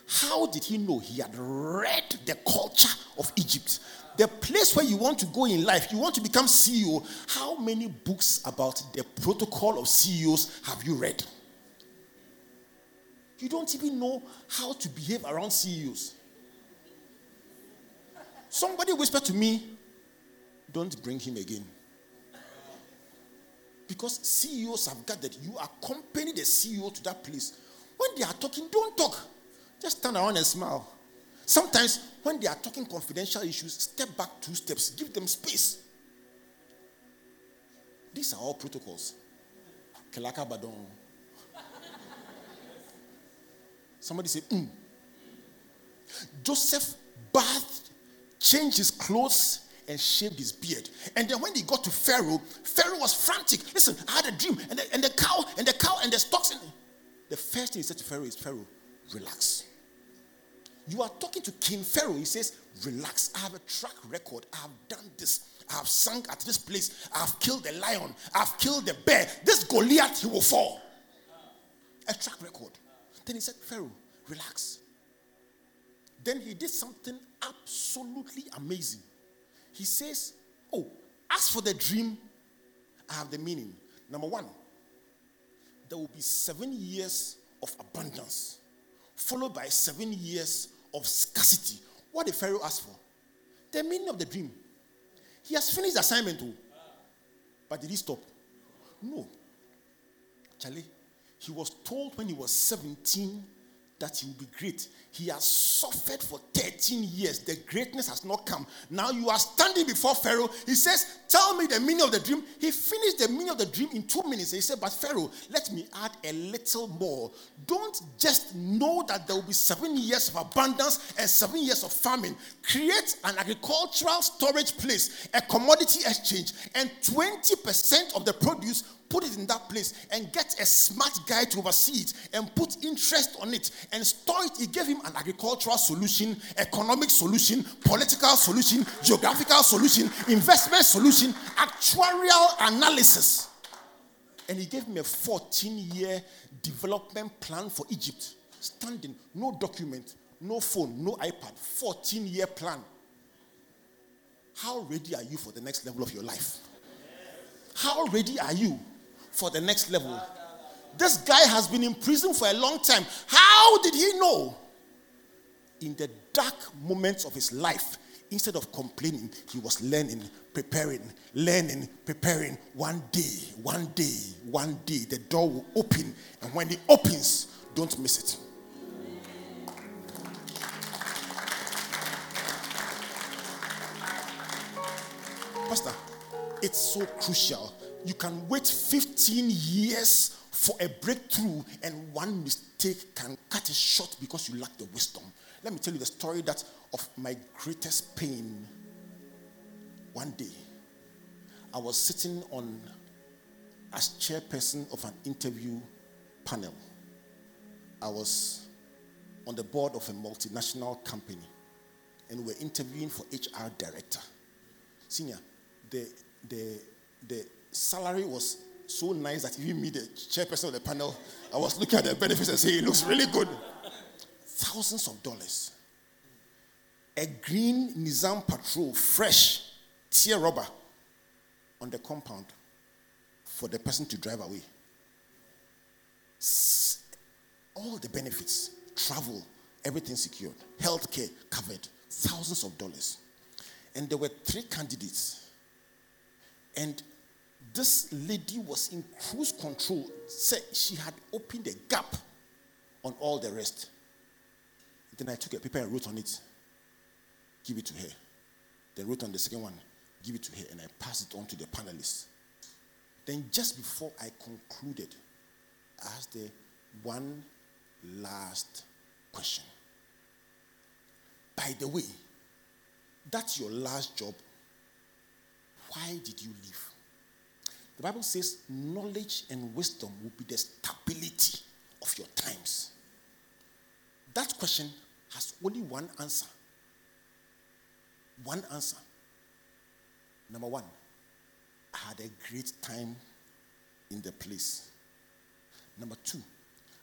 How did he know? He had read the culture of Egypt. The place where you want to go in life, you want to become CEO. How many books about the protocol of CEOs have you read? You don't even know how to behave around CEOs. Somebody whispered to me, Don't bring him again. Because CEOs have gathered, you accompany the CEO to that place. When they are talking, don't talk. Just stand around and smile. Sometimes, when they are talking confidential issues, step back two steps, give them space. These are all protocols. Kelaka Badon. Somebody say, mm. Joseph bathed changed his clothes, and shaved his beard. And then when he got to Pharaoh, Pharaoh was frantic. Listen, I had a dream, and the, and the cow, and the cow, and the stocks. In. The first thing he said to Pharaoh is, Pharaoh, relax. You are talking to King Pharaoh. He says, relax. I have a track record. I have done this. I have sung at this place. I have killed the lion. I have killed the bear. This Goliath, he will fall. A track record. Then he said, Pharaoh, relax. Then he did something absolutely amazing. He says, Oh, as for the dream, I have the meaning. Number one, there will be seven years of abundance, followed by seven years of scarcity. What did Pharaoh ask for? The meaning of the dream. He has finished the assignment, too. But did he stop? No. Charlie, he was told when he was 17 that he would be great. He has suffered for 13 years. The greatness has not come. Now you are standing before Pharaoh. He says, Tell me the meaning of the dream. He finished the meaning of the dream in two minutes. He said, But Pharaoh, let me add a little more. Don't just know that there will be seven years of abundance and seven years of famine. Create an agricultural storage place, a commodity exchange, and 20% of the produce put it in that place and get a smart guy to oversee it and put interest on it and store it. He gave him an agricultural solution, economic solution, political solution, geographical solution, investment solution, actuarial analysis. And he gave me a 14 year development plan for Egypt. Standing, no document, no phone, no iPad, 14 year plan. How ready are you for the next level of your life? How ready are you for the next level. This guy has been in prison for a long time. How did he know? In the dark moments of his life, instead of complaining, he was learning, preparing, learning, preparing. One day, one day, one day, the door will open. And when it opens, don't miss it. Pastor, it's so crucial you can wait 15 years for a breakthrough, and one mistake can cut it short because you lack the wisdom. Let me tell you the story that of my greatest pain. One day, I was sitting on as chairperson of an interview panel. I was on the board of a multinational company, and we are interviewing for HR director. Senior, the the the salary was so nice that even me, the chairperson of the panel, I was looking at the benefits and saying, it looks really good. Thousands of dollars. A green Nissan Patrol, fresh, tear rubber on the compound for the person to drive away. All the benefits, travel, everything secured, healthcare covered, thousands of dollars. And there were three candidates. And this lady was in cruise control. Said she had opened a gap on all the rest. Then I took a paper and wrote on it, give it to her. Then wrote on the second one, give it to her, and I passed it on to the panelists. Then just before I concluded, I asked her one last question. By the way, that's your last job. Why did you leave? The Bible says knowledge and wisdom will be the stability of your times. That question has only one answer. One answer. Number one, I had a great time in the place. Number two,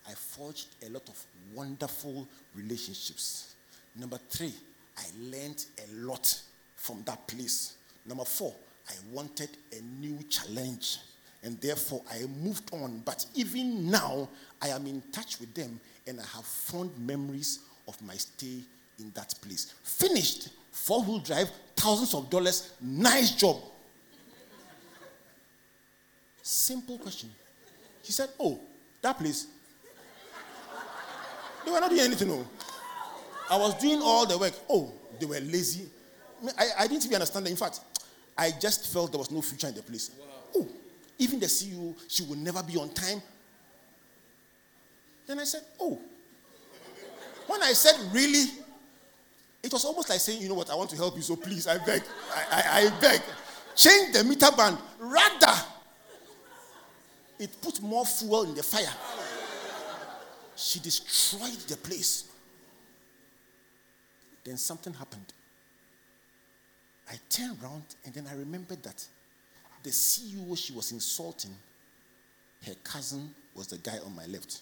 I forged a lot of wonderful relationships. Number three, I learned a lot from that place. Number four, I wanted a new challenge. And therefore, I moved on. But even now, I am in touch with them and I have fond memories of my stay in that place. Finished, four wheel drive, thousands of dollars, nice job. Simple question. She said, Oh, that place. They were not doing anything. No. I was doing all the work. Oh, they were lazy. I, I didn't even understand that. In fact, I just felt there was no future in the place. Wow. Oh, even the CEO, she will never be on time. Then I said, Oh. When I said, Really? It was almost like saying, you know what, I want to help you, so please, I beg, I, I, I beg. Change the meter band. Rather, it put more fuel in the fire. She destroyed the place. Then something happened. I turned around and then I remembered that the CEO she was insulting, her cousin was the guy on my left.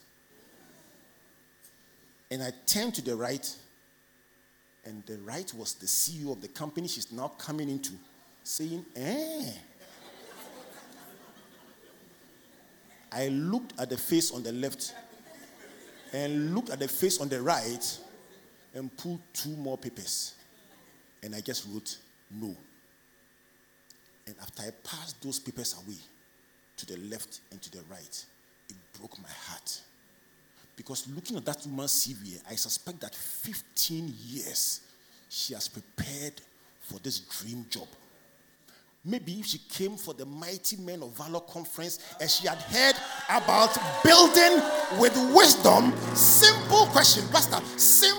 And I turned to the right, and the right was the CEO of the company she's now coming into, saying, eh. I looked at the face on the left and looked at the face on the right and pulled two more papers. And I just wrote no. And after I passed those papers away to the left and to the right, it broke my heart. Because looking at that woman's CV, I suspect that 15 years she has prepared for this dream job. Maybe if she came for the Mighty Men of Valor conference and she had heard about building with wisdom, simple question, Pastor, simple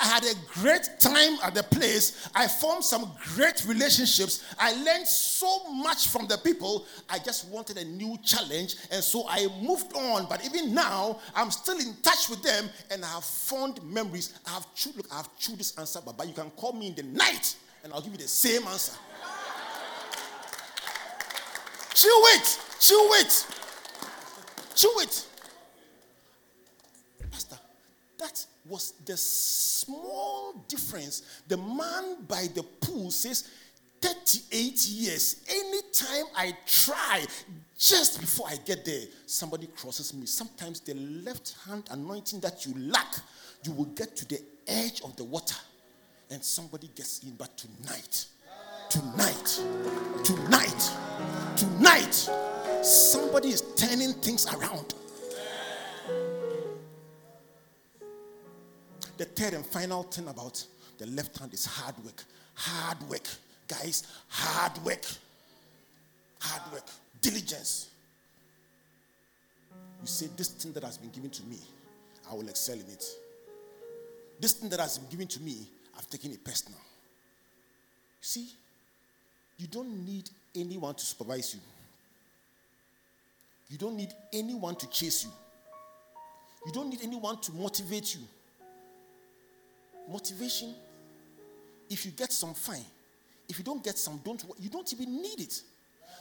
I had a great time at the place. I formed some great relationships. I learned so much from the people. I just wanted a new challenge. And so I moved on. But even now, I'm still in touch with them and I have fond memories. I have chewed, look, I have chewed this answer, but you can call me in the night and I'll give you the same answer. Chew it. Chew it. Chew it. That was the small difference. The man by the pool says, 38 years. Anytime I try, just before I get there, somebody crosses me. Sometimes the left hand anointing that you lack, you will get to the edge of the water and somebody gets in. But tonight, tonight, tonight, tonight, somebody is turning things around. The third and final thing about the left hand is hard work. Hard work. Guys, hard work. Hard work. Diligence. You say, This thing that has been given to me, I will excel in it. This thing that has been given to me, I've taken it personal. See, you don't need anyone to supervise you. You don't need anyone to chase you. You don't need anyone to motivate you. Motivation, if you get some, fine. If you don't get some, don't. You don't even need it.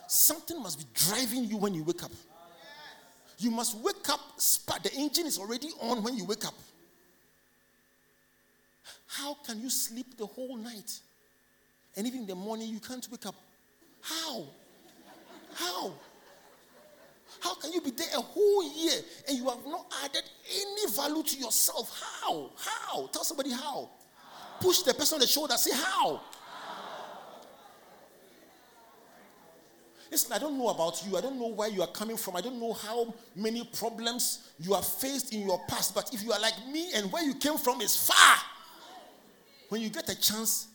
Something must be driving you when you wake up. You must wake up. The engine is already on when you wake up. How can you sleep the whole night? And even in the morning, you can't wake up. How? How? How can you be there a whole year and you have not added any value to yourself? How? How? Tell somebody how. Push the person on the shoulder, say how. Listen, I don't know about you. I don't know where you are coming from. I don't know how many problems you have faced in your past. But if you are like me and where you came from is far, when you get a chance,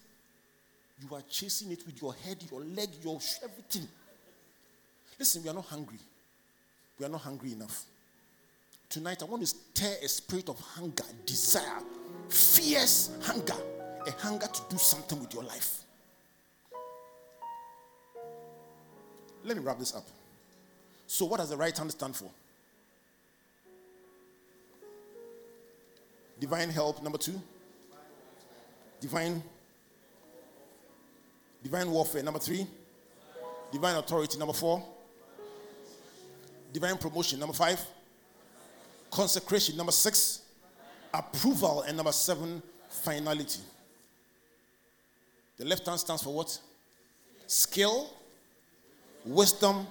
you are chasing it with your head, your leg, your everything. Listen, we are not hungry. We are not hungry enough. Tonight, I want to stir a spirit of hunger, desire, fierce hunger, a hunger to do something with your life. Let me wrap this up. So, what does the right hand stand for? Divine help, number two. Divine Divine warfare, number three. Divine authority, number four. Divine promotion, number five. Consecration, number six. Approval, and number seven, finality. The left hand stands for what? Skill, wisdom,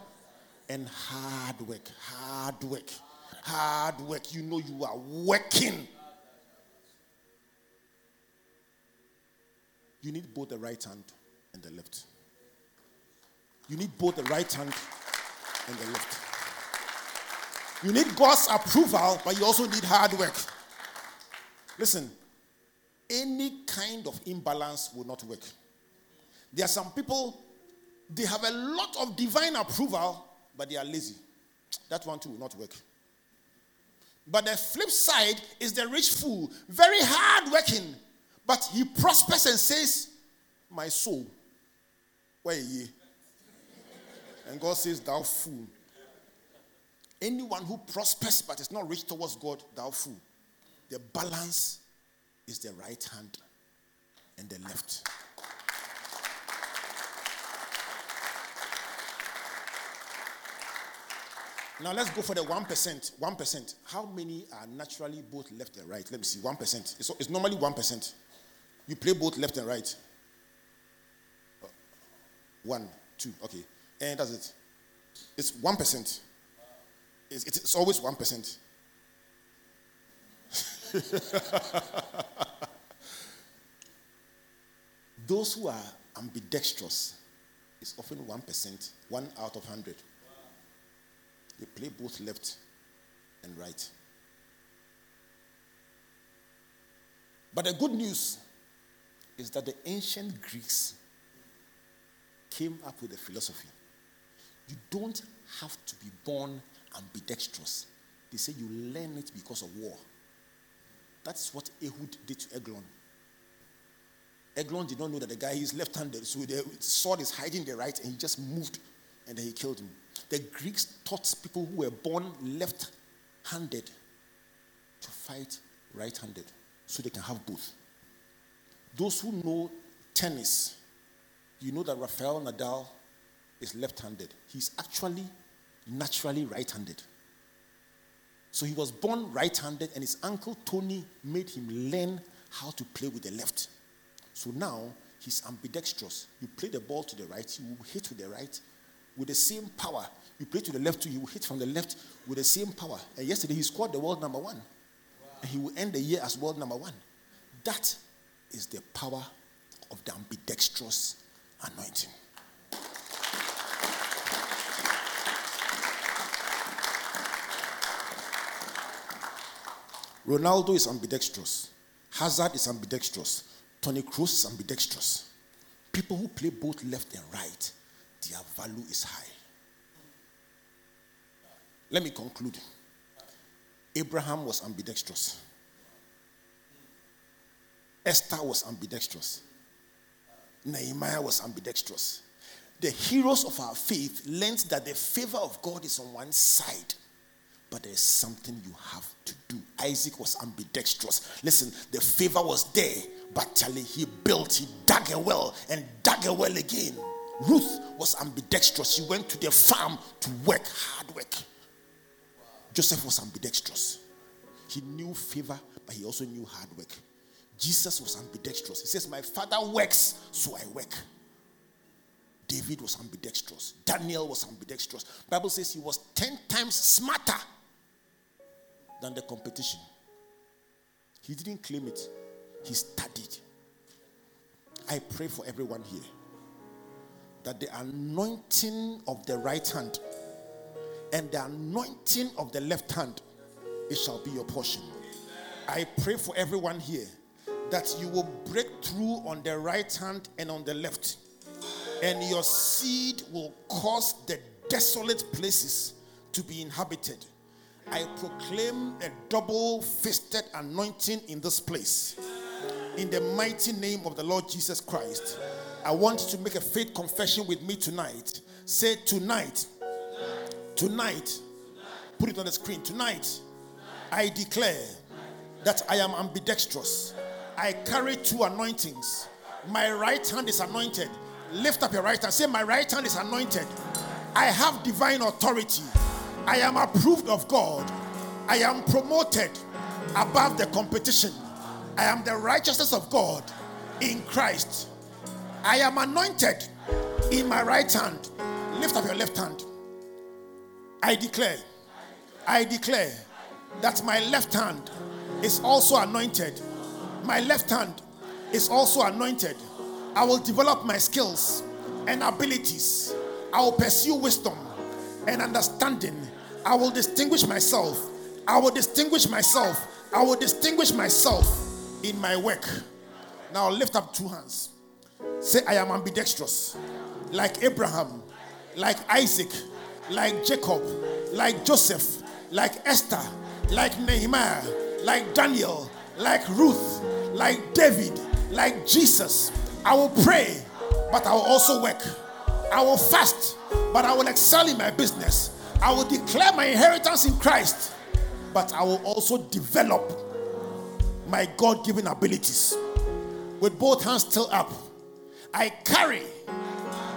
and hard work. Hard work. Hard work. You know you are working. You need both the right hand and the left. You need both the right hand and the left. You need God's approval, but you also need hard work. Listen, any kind of imbalance will not work. There are some people, they have a lot of divine approval, but they are lazy. That one too will not work. But the flip side is the rich fool, very hard working, But he prospers and says, My soul, where are ye? And God says, Thou fool. Anyone who prospers but is not rich towards God, thou fool. The balance is the right hand and the left. Now let's go for the 1%. 1%. How many are naturally both left and right? Let me see. 1%. It's, it's normally 1%. You play both left and right. Uh, one, two, okay. And that's it. It's 1%. It's, it's always 1%. Those who are ambidextrous is often 1%, one out of 100. They play both left and right. But the good news is that the ancient Greeks came up with a philosophy. You don't have to be born ambidextrous. They say you learn it because of war. That's what Ehud did to Eglon. Eglon did not know that the guy is left-handed, so the sword is hiding the right, and he just moved, and then he killed him. The Greeks taught people who were born left-handed to fight right-handed, so they can have both. Those who know tennis, you know that Rafael Nadal is left-handed. He's actually naturally right-handed. So he was born right-handed, and his uncle Tony made him learn how to play with the left. So now he's ambidextrous. You play the ball to the right, you will hit with the right with the same power. You play to the left you will hit from the left with the same power. And yesterday he scored the world number one. Wow. And he will end the year as world number one. That is the power of the ambidextrous anointing. Ronaldo is ambidextrous. Hazard is ambidextrous. Toni Kroos is ambidextrous. People who play both left and right, their value is high. Let me conclude. Abraham was ambidextrous. Esther was ambidextrous. Nehemiah was ambidextrous. The heroes of our faith learned that the favor of God is on one side, but there's something you have to do. Isaac was ambidextrous. Listen, the favor was there, but Charlie, he built, he dug a well and dug a well again. Ruth was ambidextrous. She went to the farm to work, hard work. Joseph was ambidextrous. He knew favor, but he also knew hard work. Jesus was ambidextrous. He says, My father works, so I work. David was ambidextrous. Daniel was ambidextrous. Bible says he was 10 times smarter than the competition. He didn't claim it. He studied. I pray for everyone here that the anointing of the right hand and the anointing of the left hand it shall be your portion. I pray for everyone here that you will break through on the right hand and on the left, and your seed will cause the desolate places to be inhabited. I proclaim a double fisted anointing in this place in the mighty name of the Lord Jesus Christ. I want you to make a faith confession with me tonight. Say, Tonight, tonight, put it on the screen. Tonight, I declare that I am ambidextrous. I carry two anointings. My right hand is anointed. Lift up your right hand. Say, My right hand is anointed. I have divine authority. I am approved of God. I am promoted above the competition. I am the righteousness of God in Christ. I am anointed in my right hand. Lift up your left hand. I declare, I declare that my left hand is also anointed. My left hand is also anointed. I will develop my skills and abilities. I will pursue wisdom and understanding. I will distinguish myself. I will distinguish myself. I will distinguish myself in my work. Now lift up two hands. Say, I am ambidextrous. Like Abraham, like Isaac, like Jacob, like Joseph, like Esther, like Nehemiah, like Daniel, like Ruth, like David, like Jesus. I will pray, but I will also work. I will fast, but I will excel in my business. I will declare my inheritance in Christ, but I will also develop my God given abilities. With both hands still up, I carry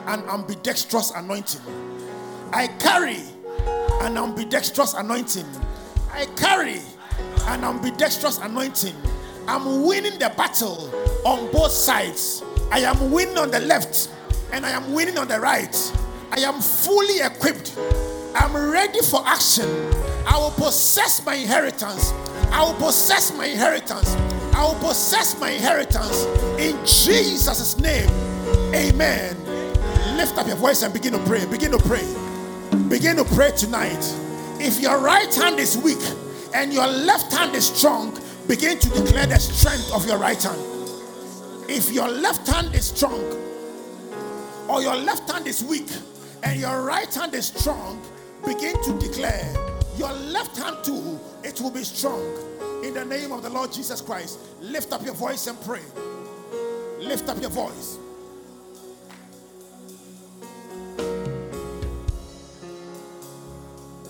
an ambidextrous anointing. I carry an ambidextrous anointing. I carry an ambidextrous anointing. I'm winning the battle on both sides. I am winning on the left and I am winning on the right. I am fully equipped. I'm ready for action. I will possess my inheritance. I will possess my inheritance. I will possess my inheritance in Jesus' name. Amen. Lift up your voice and begin to pray. Begin to pray. Begin to pray tonight. If your right hand is weak and your left hand is strong, begin to declare the strength of your right hand. If your left hand is strong or your left hand is weak and your right hand is strong, begin to declare your left hand too, it will be strong. In the name of the Lord Jesus Christ, lift up your voice and pray. Lift up your voice.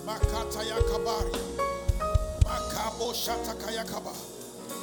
Makabo kabari.